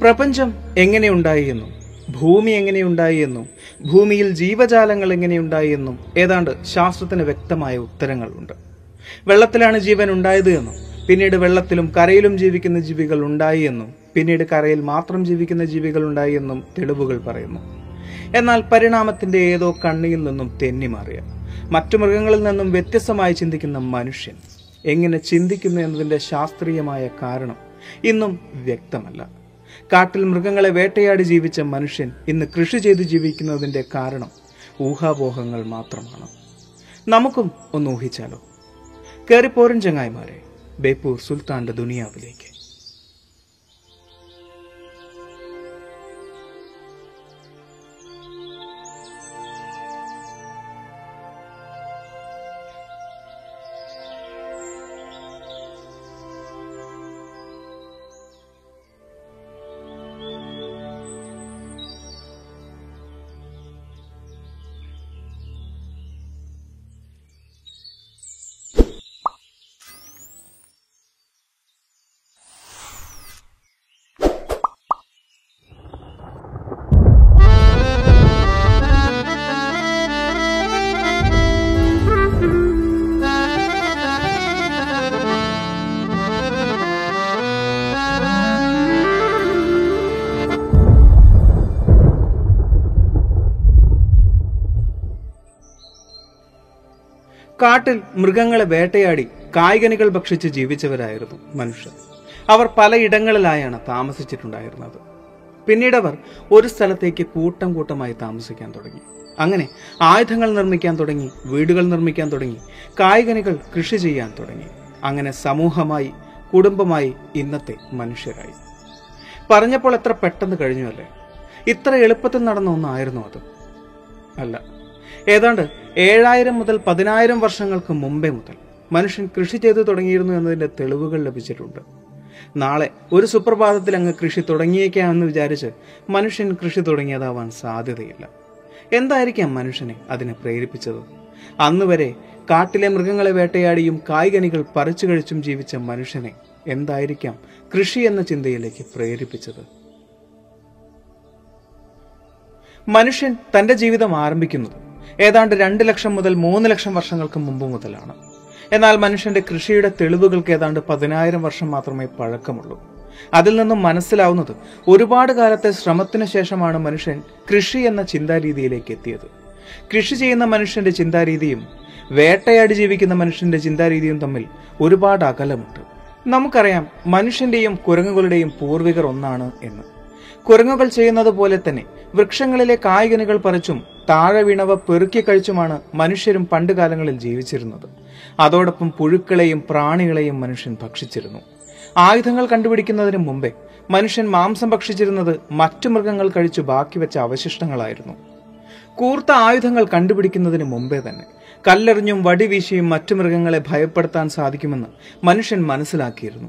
പ്രപഞ്ചം എങ്ങനെയുണ്ടായി എന്നും ഭൂമി എങ്ങനെയുണ്ടായി എന്നും ഭൂമിയിൽ ജീവജാലങ്ങൾ എങ്ങനെയുണ്ടായി എന്നും ഏതാണ്ട് ശാസ്ത്രത്തിന് വ്യക്തമായ ഉത്തരങ്ങളുണ്ട് വെള്ളത്തിലാണ് ജീവൻ ഉണ്ടായത് എന്നും പിന്നീട് വെള്ളത്തിലും കരയിലും ജീവിക്കുന്ന ജീവികൾ ഉണ്ടായി എന്നും പിന്നീട് കരയിൽ മാത്രം ജീവിക്കുന്ന ജീവികൾ ഉണ്ടായി എന്നും തെളിവുകൾ പറയുന്നു. എന്നാൽ പരിണാമത്തിന്റെ ഏതോ കണ്ണിയിൽ നിന്നും തെന്നിമാറിയ മറ്റു മൃഗങ്ങളിൽ നിന്നും വ്യത്യസ്തമായി ചിന്തിക്കുന്ന മനുഷ്യൻ എങ്ങനെ ചിന്തിക്കുന്നു എന്നതിന്റെ ശാസ്ത്രീയമായ കാരണം ഇന്നും വ്യക്തമല്ല. കാട്ടിൽ മൃഗങ്ങളെ വേട്ടയാടി ജീവിച്ച മനുഷ്യൻ ഇന്ന് കൃഷി ചെയ്ത് ജീവിക്കുന്നതിന്റെ കാരണം ഊഹാപോഹങ്ങൾ മാത്രമാണ്. നമുക്കും ഒന്ന് ഊഹിച്ചാലോ. കയറിപ്പോരൻ ചങ്ങായിമാരെ ബേപ്പൂർ സുൽത്താന്റെ ദുനിയാവിലേക്ക്. കാട്ടിൽ മൃഗങ്ങളെ വേട്ടയാടി കായ്കനികൾ ഭക്ഷിച്ച് ജീവിച്ചവരായിരുന്നു മനുഷ്യർ. അവർ പലയിടങ്ങളിലായാണ് താമസിച്ചിട്ടുണ്ടായിരുന്നത്. പിന്നീട് അവർ ഒരു സ്ഥലത്തേക്ക് കൂട്ടം കൂട്ടമായി താമസിക്കാൻ തുടങ്ങി. അങ്ങനെ ആയുധങ്ങൾ നിർമ്മിക്കാൻ തുടങ്ങി വീടുകൾ നിർമ്മിക്കാൻ തുടങ്ങി കായ്കനികൾ കൃഷി ചെയ്യാൻ തുടങ്ങി. അങ്ങനെ സമൂഹമായി കുടുംബമായി ഇന്നത്തെ മനുഷ്യരായി. പറഞ്ഞപ്പോൾ എത്ര പെട്ടെന്ന് കഴിഞ്ഞു അല്ലേ? ഇത്ര എളുപ്പത്തിൽ നടന്ന ഒന്നായിരുന്നു അത്. അല്ല ഏതാണ്ട് ഏഴായിരം മുതൽ പതിനായിരം വർഷങ്ങൾക്ക് മുമ്പേ മുതൽ മനുഷ്യൻ കൃഷി ചെയ്തു തുടങ്ങിയിരുന്നു എന്നതിന്റെ തെളിവുകൾ ലഭിച്ചിട്ടുണ്ട്. നാളെ ഒരു സുപ്രഭാതത്തിൽ അങ്ങ് കൃഷി തുടങ്ങിയേക്കാമെന്ന് വിചാരിച്ച് മനുഷ്യൻ കൃഷി തുടങ്ങിയതാവാൻ സാധ്യതയില്ല. എന്തായിരിക്കാം മനുഷ്യനെ അതിനെ പ്രേരിപ്പിച്ചത്? അന്ന് വരെ കാട്ടിലെ മൃഗങ്ങളെ വേട്ടയാടിയും കായ്കനികൾ പറിച്ചു കഴിച്ചും ജീവിച്ച മനുഷ്യനെ എന്തായിരിക്കാം കൃഷി എന്ന ചിന്തയിലേക്ക് പ്രേരിപ്പിച്ചത്? മനുഷ്യൻ തന്റെ ജീവിതം ആരംഭിക്കുന്നത് ഏതാണ്ട് രണ്ട് ലക്ഷം മുതൽ മൂന്ന് ലക്ഷം വർഷങ്ങൾക്ക് മുമ്പ് മുതലാണ്. എന്നാൽ മനുഷ്യന്റെ കൃഷിയുടെ തെളിവുകൾക്ക് ഏതാണ്ട് പതിനായിരം വർഷം മാത്രമേ പഴക്കമുള്ളൂ. അതിൽ നിന്നും മനസ്സിലാവുന്നത് ഒരുപാട് കാലത്തെ ശ്രമത്തിന് ശേഷമാണ് മനുഷ്യൻ കൃഷി എന്ന ചിന്താരീതിയിലേക്ക് എത്തിയത്. കൃഷി ചെയ്യുന്ന മനുഷ്യന്റെ ചിന്താരീതിയും വേട്ടയാടി ജീവിക്കുന്ന മനുഷ്യന്റെ ചിന്താരീതിയും തമ്മിൽ ഒരുപാട് അകലമുണ്ട്. നമുക്കറിയാം മനുഷ്യന്റെയും കുരങ്ങുകളുടെയും പൂർവികർ ഒന്നാണ് എന്ന്. കുരങ്ങുകൾ ചെയ്യുന്നത് പോലെ തന്നെ വൃക്ഷങ്ങളിലെ കായ്കനികൾ പറിച്ചും താഴെ വീണവ പെറുക്കി കഴിച്ചുമാണ് മനുഷ്യരും പണ്ടുകാലങ്ങളിൽ ജീവിച്ചിരുന്നത്. അതോടൊപ്പം പുഴുക്കളെയും പ്രാണികളെയും മനുഷ്യൻ ഭക്ഷിച്ചിരുന്നു. ആയുധങ്ങൾ കണ്ടുപിടിക്കുന്നതിന് മുമ്പേ മനുഷ്യൻ മാംസം ഭക്ഷിച്ചിരുന്നത് മറ്റു മൃഗങ്ങൾ കഴിച്ചു ബാക്കി വെച്ച അവശിഷ്ടങ്ങളായിരുന്നു. കൂർത്ത ആയുധങ്ങൾ കണ്ടുപിടിക്കുന്നതിന് മുമ്പേ തന്നെ കല്ലെറിഞ്ഞും വടിവീശിയും മറ്റു മൃഗങ്ങളെ ഭയപ്പെടുത്താൻ സാധിക്കുമെന്ന് മനുഷ്യൻ മനസ്സിലാക്കിയിരുന്നു.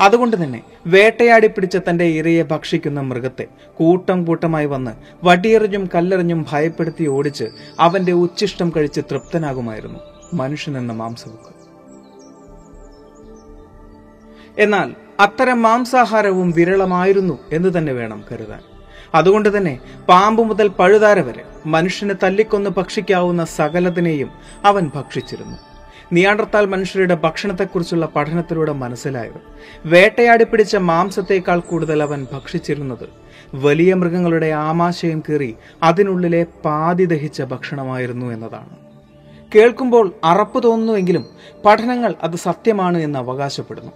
അതുകൊണ്ട് തന്നെ വേട്ടയാടി പിടിച്ച തന്റെ ഇരയെ ഭക്ഷിക്കുന്ന മൃഗത്തെ കൂട്ടം കൂട്ടമായി വന്ന് വടിയെറിഞ്ഞും കല്ലെറിഞ്ഞും ഭയപ്പെടുത്തി ഓടിച്ച് അവന്റെ ഉച്ചിഷ്ടം കഴിച്ച് തൃപ്തനാകുമായിരുന്നു മനുഷ്യൻ എന്ന മാംസവുക്ക് എന്നാൽ അത്തരം മാംസാഹാരവും വിരളമായിരുന്നു എന്ന് തന്നെ വേണം കരുതാൻ. അതുകൊണ്ട് തന്നെ പാമ്പ് മുതൽ പഴുതാര വരെ മനുഷ്യനെ തല്ലിക്കൊന്ന് ഭക്ഷിക്കാവുന്ന സകലതിനെയും അവൻ ഭക്ഷിച്ചിരുന്നു. നിയാണ്ടർത്താൽ മനുഷ്യരുടെ ഭക്ഷണത്തെക്കുറിച്ചുള്ള പഠനത്തിലൂടെ മനസ്സിലായത്. വേട്ടയാടി പിടിച്ച മാംസത്തേക്കാൾ കൂടുതൽ അവൻ ഭക്ഷിച്ചിരുന്നത്. വലിയ മൃഗങ്ങളുടെ ആമാശയം കീറി അതിനുള്ളിലെ പാതി ദഹിച്ച ഭക്ഷണമായിരുന്നു എന്നതാണ്. കേൾക്കുമ്പോൾ അറപ്പ് തോന്നുന്നുവെങ്കിലും പഠനങ്ങൾ അത് സത്യമാണ് എന്ന് അവകാശപ്പെടുന്നു.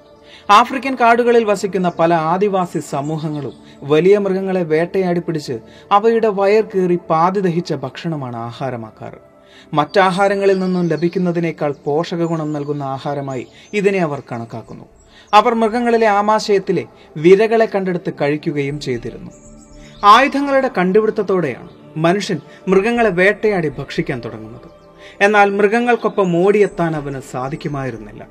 ആഫ്രിക്കൻ കാടുകളിൽ വസിക്കുന്ന പല ആദിവാസി സമൂഹങ്ങളും വലിയ മൃഗങ്ങളെ വേട്ടയാടി പിടിച്ച് അവയുടെ വയർ കീറി പാതി ദഹിച്ച ഭക്ഷണമാണ് ആഹാരമാക്കാറ്. മറ്റാഹാരങ്ങളിൽ നിന്നും ലഭിക്കുന്നതിനേക്കാൾ പോഷക ഗുണം നൽകുന്ന ആഹാരമായി ഇതിനെ അവർ കണക്കാക്കുന്നു. അവർ മൃഗങ്ങളിലെ ആമാശയത്തിലെ വിരകളെ കണ്ടെടുത്ത് കഴിക്കുകയും ചെയ്തിരുന്നു. ആയുധങ്ങളുടെ കണ്ടുപിടുത്തത്തോടെയാണ് മനുഷ്യൻ മൃഗങ്ങളെ വേട്ടയാടി ഭക്ഷിക്കാൻ തുടങ്ങുന്നത്. എന്നാൽ മൃഗങ്ങൾക്കൊപ്പം ഓടിയെത്താൻ അവന് സാധിക്കുമായിരുന്നില്ല.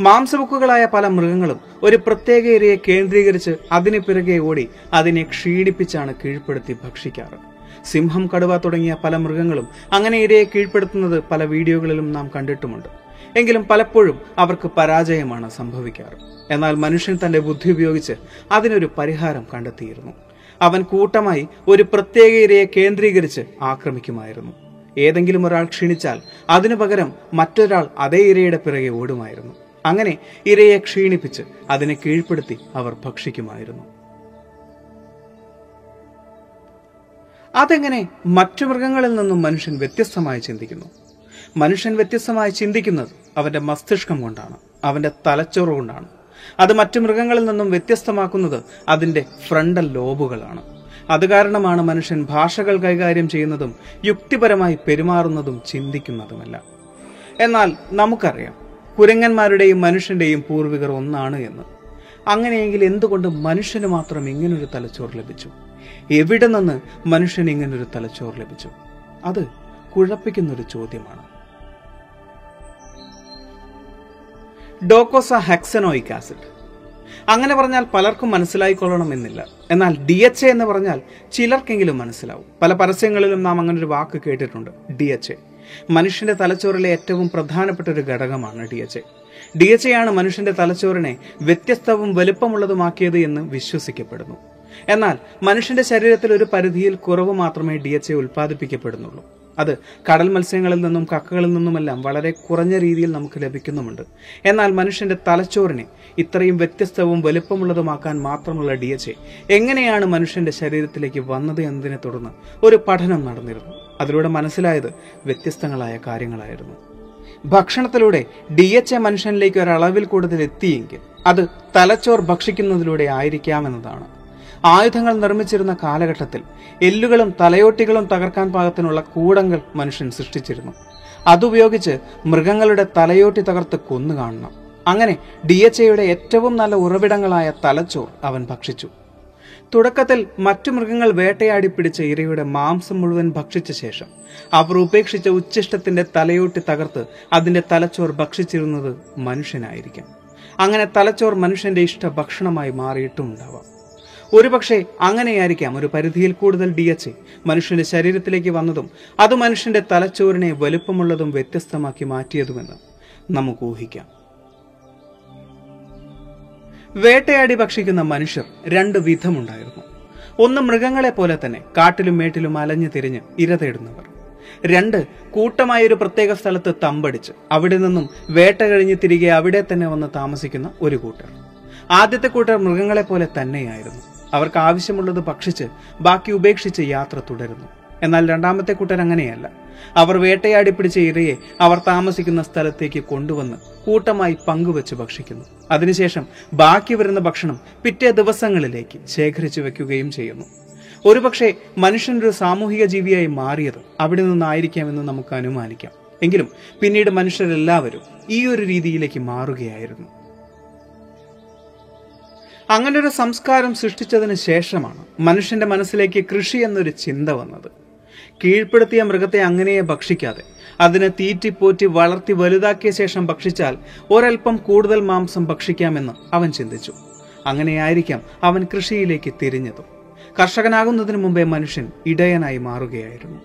മാംസബുക്കുകളായ പല മൃഗങ്ങളും ഒരു പ്രത്യേക ഏരിയയെ കേന്ദ്രീകരിച്ച് അതിന് പിറകെ ഓടി അതിനെ ക്ഷീണിപ്പിച്ചാണ് കീഴ്പ്പെടുത്തി ഭക്ഷിക്കാറ്. സിംഹം കടുവ തുടങ്ങിയ പല മൃഗങ്ങളും അങ്ങനെ ഇരയെ കീഴ്പ്പെടുത്തുന്നത് പല വീഡിയോകളിലും നാം കണ്ടിട്ടുമുണ്ട്. എങ്കിലും പലപ്പോഴും അവർക്ക് പരാജയമാണ് സംഭവിക്കാറ്. എന്നാൽ മനുഷ്യൻ തന്റെ ബുദ്ധി ഉപയോഗിച്ച് അതിനൊരു പരിഹാരം കണ്ടെത്തിയിരുന്നു. അവൻ കൂട്ടമായി ഒരു പ്രത്യേക ഇരയെ കേന്ദ്രീകരിച്ച് ആക്രമിക്കുമായിരുന്നു. ഏതെങ്കിലും ഒരാൾ ക്ഷീണിച്ചാൽ അതിനു പകരം മറ്റൊരാൾ അതേ ഇരയുടെ പിറകെ ഓടുമായിരുന്നു. അങ്ങനെ ഇരയെ ക്ഷീണിപ്പിച്ച് അതിനെ കീഴ്പ്പെടുത്തി അവർ ഭക്ഷിക്കുമായിരുന്നു. അതെങ്ങനെ മറ്റു മൃഗങ്ങളിൽ നിന്നും മനുഷ്യൻ വ്യത്യസ്തമായി ചിന്തിക്കുന്നു? മനുഷ്യൻ വ്യത്യസ്തമായി ചിന്തിക്കുന്നത് അവന്റെ മസ്തിഷ്കം കൊണ്ടാണ് അവന്റെ തലച്ചോറ് കൊണ്ടാണ്. അത് മറ്റു മൃഗങ്ങളിൽ നിന്നും വ്യത്യസ്തമാക്കുന്നത് അതിന്റെ ഫ്രണ്ടൽ ലോബുകളാണ്. അത് കാരണമാണ് മനുഷ്യൻ ഭാഷകൾ കൈകാര്യം ചെയ്യുന്നതും യുക്തിപരമായി പെരുമാറുന്നതും ചിന്തിക്കുന്നതുമല്ല. എന്നാൽ നമുക്കറിയാം കുരങ്ങന്മാരുടെയും മനുഷ്യന്റെയും പൂർവികർ ഒന്നാണ് എന്ന്. അങ്ങനെയെങ്കിൽ എന്തുകൊണ്ട് മനുഷ്യന് മാത്രം ഇങ്ങനൊരു തലച്ചോറ് ലഭിച്ചു? എവിടെ നിന്ന് മനുഷ്യന് ഇങ്ങനൊരു തലച്ചോറ് ലഭിച്ചു? അത് കുഴപ്പിക്കുന്നൊരു ചോദ്യമാണ്. Docosahexaenoic acid. അങ്ങനെ പറഞ്ഞാൽ പലർക്കും മനസ്സിലായിക്കൊള്ളണമെന്നില്ല. എന്നാൽ ഡി എച്ച് എ എന്ന് പറഞ്ഞാൽ ചിലർക്കെങ്കിലും മനസ്സിലാവും. പല പരസ്യങ്ങളിലും നാം അങ്ങനെ ഒരു വാക്ക് കേട്ടിട്ടുണ്ട്. D H A. മനുഷ്യന്റെ തലച്ചോറിലെ ഏറ്റവും പ്രധാനപ്പെട്ട ഒരു ഘടകമാണ് D H A. D H A ആണ് മനുഷ്യന്റെ തലച്ചോറിനെ വ്യത്യസ്തവും വലുപ്പമുള്ളതുമാക്കിയത് എന്ന് വിശ്വസിക്കപ്പെടുന്നു. എന്നാൽ മനുഷ്യന്റെ ശരീരത്തിൽ ഒരു പരിധിയിൽ കുറവ് മാത്രമേ ഡി എച്ച് എ ഉൽപ്പാദിപ്പിക്കപ്പെടുന്നുള്ളൂ. അത് കടൽ മത്സ്യങ്ങളിൽ നിന്നും കക്കകളിൽ നിന്നുമെല്ലാം വളരെ കുറഞ്ഞ രീതിയിൽ നമുക്ക് ലഭിക്കുന്നുമുണ്ട്. എന്നാൽ മനുഷ്യന്റെ തലച്ചോറിനെ ഇത്രയും വ്യത്യസ്തവും വലുപ്പമുള്ളതുമാക്കാൻ മാത്രമുള്ള ഡി എച്ച് എങ്ങനെയാണ് മനുഷ്യന്റെ ശരീരത്തിലേക്ക് വന്നത് എന്നതിനെ തുടർന്ന് ഒരു പഠനം നടന്നിരുന്നു. അതിലൂടെ മനസ്സിലായത് വ്യത്യസ്തങ്ങളായ കാര്യങ്ങളായിരുന്നു. ഭക്ഷണത്തിലൂടെ ഡി എച്ച് എ മനുഷ്യനിലേക്ക് ഒരളവിൽ കൂടുതൽ എത്തിയെങ്കിൽ അത് തലച്ചോർ ഭക്ഷിക്കുന്നതിലൂടെ ആയിരിക്കാമെന്നതാണ്. ആയുധങ്ങൾ നിർമ്മിച്ചിരുന്ന കാലഘട്ടത്തിൽ എല്ലുകളും തലയോട്ടികളും തകർക്കാൻ പാകത്തിനുള്ള കൂടങ്ങൾ മനുഷ്യൻ സൃഷ്ടിച്ചിരുന്നു. അതുപയോഗിച്ച് മൃഗങ്ങളുടെ തലയോട്ടി തകർത്ത് കൊന്നു കാണണം. അങ്ങനെ ഡി എച്ച് എയുടെ ഏറ്റവും നല്ല ഉറവിടങ്ങളായ തലച്ചോർ അവൻ ഭക്ഷിച്ചു. തുടക്കത്തിൽ മറ്റു മൃഗങ്ങൾ വേട്ടയാടി പിടിച്ച ഇരയുടെ മാംസം മുഴുവൻ ഭക്ഷിച്ച ശേഷം അവർ ഉപേക്ഷിച്ച ഉച്ചിഷ്ടത്തിന്റെ തലയോട്ടി തകർത്ത് അതിന്റെ തലച്ചോർ ഭക്ഷിച്ചിരുന്നത് മനുഷ്യനായിരിക്കാം. അങ്ങനെ തലച്ചോർ മനുഷ്യന്റെ ഇഷ്ട ഭക്ഷണമായി മാറിയിട്ടുമുണ്ടാവാം. ഒരുപക്ഷെ അങ്ങനെയായിരിക്കാം ഒരു പരിധിയിൽ കൂടുതൽ ഡി എച്ച് മനുഷ്യന്റെ ശരീരത്തിലേക്ക് വന്നതും അത് മനുഷ്യന്റെ തലച്ചോറിനെ വലുപ്പമുള്ളതും വ്യത്യസ്തമാക്കി മാറ്റിയതുമെന്ന് നമുക്ക് ഊഹിക്കാം. വേട്ടയാടി ഭക്ഷിക്കുന്ന മനുഷ്യർ രണ്ട് വിധമുണ്ടായിരുന്നു. ഒന്ന് മൃഗങ്ങളെ പോലെ തന്നെ കാട്ടിലും മേട്ടിലും അലഞ്ഞു തിരിഞ്ഞ് ഇര തേടുന്നവർ. രണ്ട് കൂട്ടമായ ഒരു പ്രത്യേക സ്ഥലത്ത് തമ്പടിച്ച് അവിടെ നിന്നും വേട്ട കഴിഞ്ഞ് തിരികെ അവിടെ തന്നെ വന്ന് താമസിക്കുന്ന ഒരു കൂട്ടർ. ആദ്യത്തെ കൂട്ടർ മൃഗങ്ങളെ പോലെ തന്നെയായിരുന്നു. അവർക്ക് ആവശ്യമുള്ളത് ഭക്ഷിച്ച് ബാക്കി ഉപേക്ഷിച്ച് യാത്ര തുടരുന്നു. എന്നാൽ രണ്ടാമത്തെ കൂട്ടർ അങ്ങനെയല്ല. അവർ വേട്ടയാടി പിടിച്ച ഇരയെ അവർ താമസിക്കുന്ന സ്ഥലത്തേക്ക് കൊണ്ടുവന്ന് കൂട്ടമായി പങ്കുവെച്ച് ഭക്ഷിക്കുന്നു. അതിനുശേഷം ബാക്കി വരുന്ന ഭക്ഷണം പിറ്റേ ദിവസങ്ങളിലേക്ക് ശേഖരിച്ചു വെക്കുകയും ചെയ്യുന്നു. ഒരുപക്ഷെ മനുഷ്യനൊരു സാമൂഹിക ജീവിയായി മാറിയത് അവിടെ നിന്നായിരിക്കാമെന്ന് നമുക്ക് അനുമാനിക്കാം. എങ്കിലും പിന്നീട് മനുഷ്യരെല്ലാവരും ഈ ഒരു രീതിയിലേക്ക് മാറുകയായിരുന്നു. അങ്ങനെ ഒരു സംസ്കാരം സൃഷ്ടിച്ചതിന് ശേഷമാണ് മനുഷ്യന്റെ മനസ്സിലേക്ക് കൃഷി എന്നൊരു ചിന്ത വന്നത്. കീഴ്പ്പെടുത്തിയ മൃഗത്തെ അങ്ങനെയെ ഭക്ഷിക്കാതെ അതിനെ തീറ്റിപ്പോറ്റി വളർത്തി വലുതാക്കിയ ശേഷം ഭക്ഷിച്ചാൽ ഒരൽപ്പം കൂടുതൽ മാംസം ഭക്ഷിക്കാമെന്ന് അവൻ ചിന്തിച്ചു. അങ്ങനെയായിരിക്കാം അവൻ കൃഷിയിലേക്ക് തിരിഞ്ഞതും. കർഷകനാകുന്നതിന് മുമ്പേ മനുഷ്യൻ ഇടയനായി മാറുകയായിരുന്നു.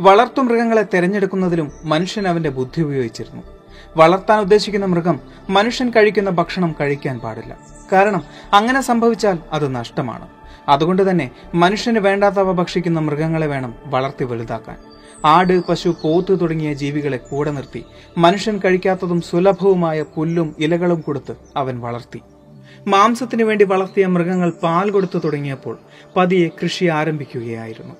വളർത്തു മൃഗങ്ങളെ തെരഞ്ഞെടുക്കുന്നതിലും മനുഷ്യൻ അവന്റെ ബുദ്ധി ഉപയോഗിച്ചിരുന്നു. വളർത്താൻ ഉദ്ദേശിക്കുന്ന മൃഗം മനുഷ്യൻ കഴിക്കുന്ന ഭക്ഷണം കഴിക്കാൻ പാടില്ല. കാരണം അങ്ങനെ സംഭവിച്ചാൽ അത് നഷ്ടമാണ്. അതുകൊണ്ട് തന്നെ മനുഷ്യന് വേണ്ടാത്തവ ഭക്ഷിക്കുന്ന മൃഗങ്ങളെ വേണം വളർത്തി വലുതാക്കാൻ. ആട് പശു പോത്ത് തുടങ്ങിയ ജീവികളെ കൂടെ നിർത്തി മനുഷ്യൻ കഴിക്കാത്തതും സുലഭവുമായ പുല്ലും ഇലകളും കൊടുത്ത് അവൻ വളർത്തി. മാംസത്തിനു വേണ്ടി വളർത്തിയ മൃഗങ്ങൾ പാൽ കൊടുത്തു തുടങ്ങിയപ്പോൾ പതിയെ കൃഷി ആരംഭിക്കുകയായിരുന്നു.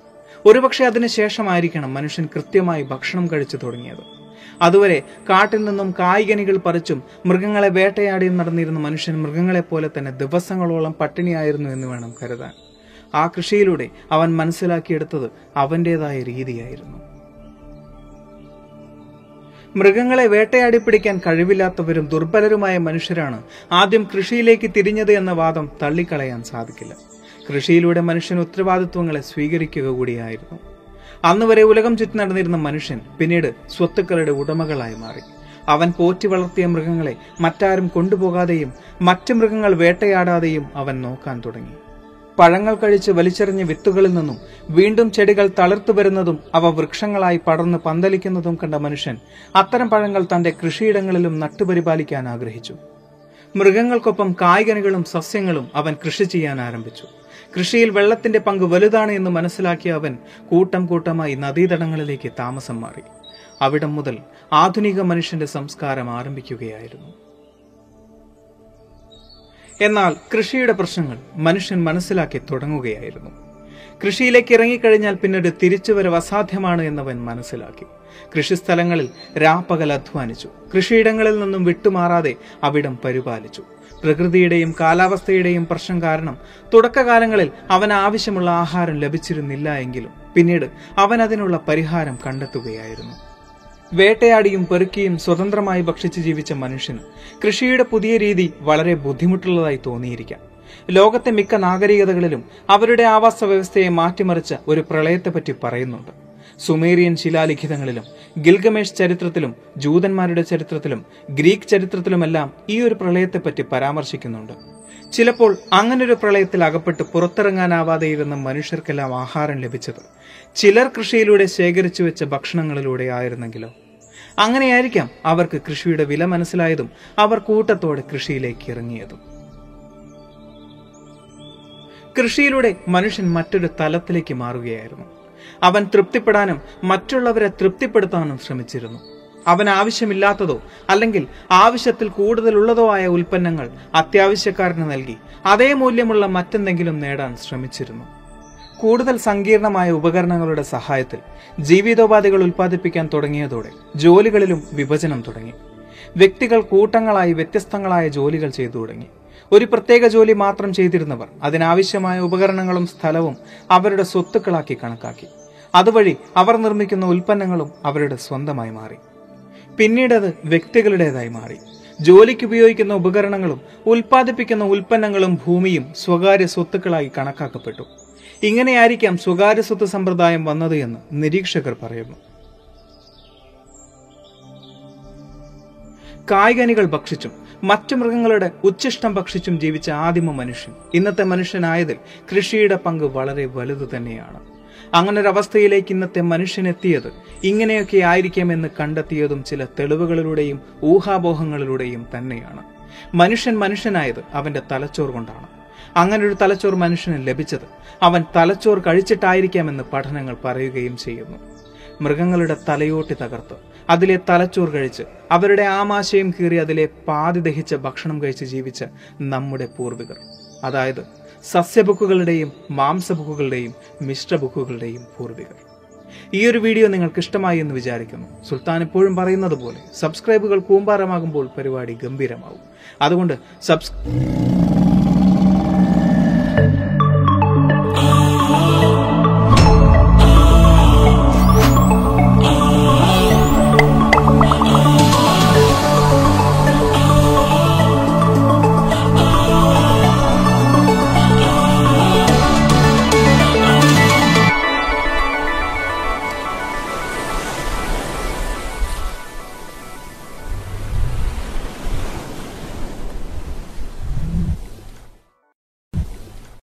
ഒരുപക്ഷെ അതിനുശേഷമായിരിക്കണം മനുഷ്യൻ കൃത്യമായി ഭക്ഷണം കഴിച്ചു തുടങ്ങിയത്. അതുവരെ കാട്ടിൽ നിന്നും കായികനികൾ പറിച്ചും മൃഗങ്ങളെ വേട്ടയാടിയും നടന്നിരുന്ന മനുഷ്യൻ മൃഗങ്ങളെപ്പോലെ തന്നെ ദിവസങ്ങളോളം പട്ടിണിയായിരുന്നു എന്ന് വേണം കരുതാൻ. ആ കൃഷിയിലൂടെ അവൻ മനസ്സിലാക്കിയെടുത്തത് അവന്റെതായ രീതിയായിരുന്നു. മൃഗങ്ങളെ വേട്ടയാടി പിടിക്കാൻ കഴിവില്ലാത്തവരും ദുർബലരുമായ മനുഷ്യരാണ് ആദ്യം കൃഷിയിലേക്ക് തിരിഞ്ഞത് എന്ന വാദം തള്ളിക്കളയാൻ സാധിക്കില്ല. കൃഷിയിലൂടെ മനുഷ്യൻ ഉത്തരവാദിത്വങ്ങളെ സ്വീകരിക്കുക കൂടിയായിരുന്നു. അന്നുവരെ ഉലകം ചുറ്റി നടന്നിരുന്ന മനുഷ്യൻ പിന്നീട് സ്വത്തുക്കളുടെ ഉടമകളായി മാറി. അവൻ പോറ്റി വളർത്തിയ മൃഗങ്ങളെ മറ്റാരും കൊണ്ടുപോകാതെയും മറ്റ് മൃഗങ്ങൾ വേട്ടയാടാതെയും അവൻ നോക്കാൻ തുടങ്ങി. പഴങ്ങൾ കഴിച്ച് വലിച്ചെറിഞ്ഞ വിത്തുകളിൽ നിന്നും വീണ്ടും ചെടികൾ തളിർത്തു വരുന്നതും അവ വൃക്ഷങ്ങളായി പടർന്ന് പന്തലിക്കുന്നതും കണ്ട മനുഷ്യൻ അത്തരം പഴങ്ങൾ തന്റെ കൃഷിയിടങ്ങളിലും നട്ടുപരിപാലിക്കാൻ ആഗ്രഹിച്ചു. മൃഗങ്ങൾക്കൊപ്പം കായ്കനികളും സസ്യങ്ങളും അവൻ കൃഷി ചെയ്യാൻ ആരംഭിച്ചു. കൃഷിയിൽ വെള്ളത്തിന്റെ പങ്ക് വലുതാണ് എന്ന് മനസ്സിലാക്കിയ അവൻ കൂട്ടം കൂട്ടമായി നദീതടങ്ങളിലേക്ക് താമസം മാറി. അവിടം മുതൽ ആധുനിക മനുഷ്യന്റെ സംസ്കാരം ആരംഭിക്കുകയായിരുന്നു. എന്നാൽ കൃഷിയുടെ പ്രശ്നങ്ങൾ മനുഷ്യൻ മനസ്സിലാക്കി തുടങ്ങുകയായിരുന്നു. കൃഷിയിലേക്ക് ഇറങ്ങിക്കഴിഞ്ഞാൽ പിന്നീട് തിരിച്ചുവരവ് അസാധ്യമാണ് എന്നവൻ മനസ്സിലാക്കി. കൃഷിസ്ഥലങ്ങളിൽ രാപ്പകൽ അധ്വാനിച്ചു. കൃഷിയിടങ്ങളിൽ നിന്നും വിട്ടുമാറാതെ അവിടം പരിപാലിച്ചു. പ്രകൃതിയുടെയും കാലാവസ്ഥയുടെയും പ്രശ്നം കാരണം തുടക്കകാലങ്ങളിൽ അവൻ ആവശ്യമുള്ള ആഹാരം ലഭിച്ചിരുന്നില്ല എങ്കിലും പിന്നീട് അവൻ അതിനുള്ള പരിഹാരം കണ്ടെത്തുകയായിരുന്നു. വേട്ടയാടിയും പെറുക്കിയും സ്വതന്ത്രമായി ഭക്ഷിച്ച് ജീവിച്ച മനുഷ്യന് കൃഷിയുടെ പുതിയ രീതി വളരെ ബുദ്ധിമുട്ടുള്ളതായി തോന്നിയിരിക്കാം. ലോകത്തെ മിക്ക നാഗരികതകളിലും അവരുടെ ആവാസ വ്യവസ്ഥയെ മാറ്റിമറിച്ച ഒരു പ്രളയത്തെപ്പറ്റി പറയുന്നുണ്ട്. സുമേറിയൻ ശിലാലിഖിതങ്ങളിലും ഗിൽഗമേഷ് ചരിത്രത്തിലും ജൂതന്മാരുടെ ചരിത്രത്തിലും ഗ്രീക്ക് ചരിത്രത്തിലുമെല്ലാം ഈ ഒരു പ്രളയത്തെപ്പറ്റി പരാമർശിക്കുന്നുണ്ട്. ചിലപ്പോൾ അങ്ങനൊരു പ്രളയത്തിൽ അകപ്പെട്ട് പുറത്തിറങ്ങാനാവാതെ ഇരുന്ന മനുഷ്യർക്കെല്ലാം ആഹാരം ലഭിച്ചത് ചിലർ കൃഷിയിലൂടെ ശേഖരിച്ചു വെച്ച ഭക്ഷണങ്ങളിലൂടെ ആയിരുന്നെങ്കിലോ. അങ്ങനെയായിരിക്കാം അവർക്ക് കൃഷിയുടെ വില മനസ്സിലായതും അവർ കൂട്ടത്തോടെ കൃഷിയിലേക്ക് ഇറങ്ങിയതും. കൃഷിയിലൂടെ മനുഷ്യൻ മറ്റൊരു തലത്തിലേക്ക് മാറുകയായിരുന്നു. അവൻ തൃപ്തിപ്പെടാനും മറ്റുള്ളവരെ തൃപ്തിപ്പെടുത്താനും ശ്രമിച്ചിരുന്നു. അവൻ ആവശ്യമില്ലാത്തതോ അല്ലെങ്കിൽ ആവശ്യത്തിൽ കൂടുതലുള്ളതോ ആയ ഉൽപ്പന്നങ്ങൾ അത്യാവശ്യക്കാരന് നൽകി അതേ മൂല്യമുള്ള മറ്റെന്തെങ്കിലും നേടാൻ ശ്രമിച്ചിരുന്നു. കൂടുതൽ സങ്കീർണമായ ഉപകരണങ്ങളുടെ സഹായത്തിൽ ജീവിതോപാധികൾ ഉൽപ്പാദിപ്പിക്കാൻ തുടങ്ങിയതോടെ ജോലികളിലും വിഭജനം തുടങ്ങി. വ്യക്തികൾ കൂട്ടങ്ങളായി വ്യത്യസ്തങ്ങളായ ജോലികൾ ചെയ്തു തുടങ്ങി. ഒരു പ്രത്യേക ജോലി മാത്രം ചെയ്തിരുന്നവർ അതിനാവശ്യമായ ഉപകരണങ്ങളും സ്ഥലവും അവരുടെ സ്വത്തുക്കളാക്കി കണക്കാക്കി. അതുവഴി അവർ നിർമ്മിക്കുന്ന ഉൽപ്പന്നങ്ങളും അവരുടെ സ്വന്തമായി മാറി. പിന്നീട് അത് വ്യക്തികളുടേതായി മാറി. ജോലിക്ക് ഉപയോഗിക്കുന്ന ഉപകരണങ്ങളും ഉൽപ്പാദിപ്പിക്കുന്ന ഉൽപ്പന്നങ്ങളും ഭൂമിയും സ്വകാര്യ സ്വത്തുക്കളായി കണക്കാക്കപ്പെട്ടു. ഇങ്ങനെയായിരിക്കാം സ്വകാര്യ സ്വത്ത് സമ്പ്രദായം വന്നത് എന്ന് നിരീക്ഷകർ പറയുന്നു. കായ്കനികൾ ഭക്ഷിച്ചും മറ്റു മൃഗങ്ങളുടെ ഉച്ഛിഷ്ടം ഭക്ഷിച്ചും ജീവിച്ച ആദിമ മനുഷ്യൻ. ഇന്നത്തെ മനുഷ്യനായതിൽ കൃഷിയുടെ പങ്ക് വളരെ വലുത് തന്നെയാണ്. അങ്ങനൊരവസ്ഥയിലേക്ക് ഇന്നത്തെ മനുഷ്യനെത്തിയത് ഇങ്ങനെയൊക്കെ ആയിരിക്കാമെന്ന് കണ്ടെത്തിയതും ചില തെളിവുകളിലൂടെയും ഊഹാപോഹങ്ങളിലൂടെയും തന്നെയാണ്. മനുഷ്യൻ മനുഷ്യനായത് അവന്റെ തലച്ചോർ കൊണ്ടാണ്. അങ്ങനൊരു തലച്ചോർ മനുഷ്യന് ലഭിച്ചത് അവൻ തലച്ചോർ കഴിച്ചിട്ടായിരിക്കാമെന്ന് പഠനങ്ങൾ പറയുകയും ചെയ്യുന്നു. മൃഗങ്ങളുടെ തലയോട്ടി തകർത്ത് അതിലെ തലച്ചോർ കഴിച്ച് അവരുടെ ആമാശയം കീറി അതിലെ പാതി ദഹിച്ച ഭക്ഷണം കഴിച്ച് ജീവിച്ച നമ്മുടെ പൂർവികർ. അതായത് സസ്യബുക്കുകളുടെയും മാംസബുക്കുകളുടെയും മിശ്രബുക്കുകളുടെയും പൂർവികർ. ഈ ഒരു വീഡിയോ നിങ്ങൾക്ക് ഇഷ്ടമായി എന്ന് വിചാരിക്കുന്നു. സുൽത്താൻ എപ്പോഴും പറയുന്നത് പോലെ സബ്സ്ക്രൈബുകൾ കൂമ്പാരമാകുമ്പോൾ പരിപാടി ഗംഭീരമാകും അതുകൊണ്ട് സബ്സ്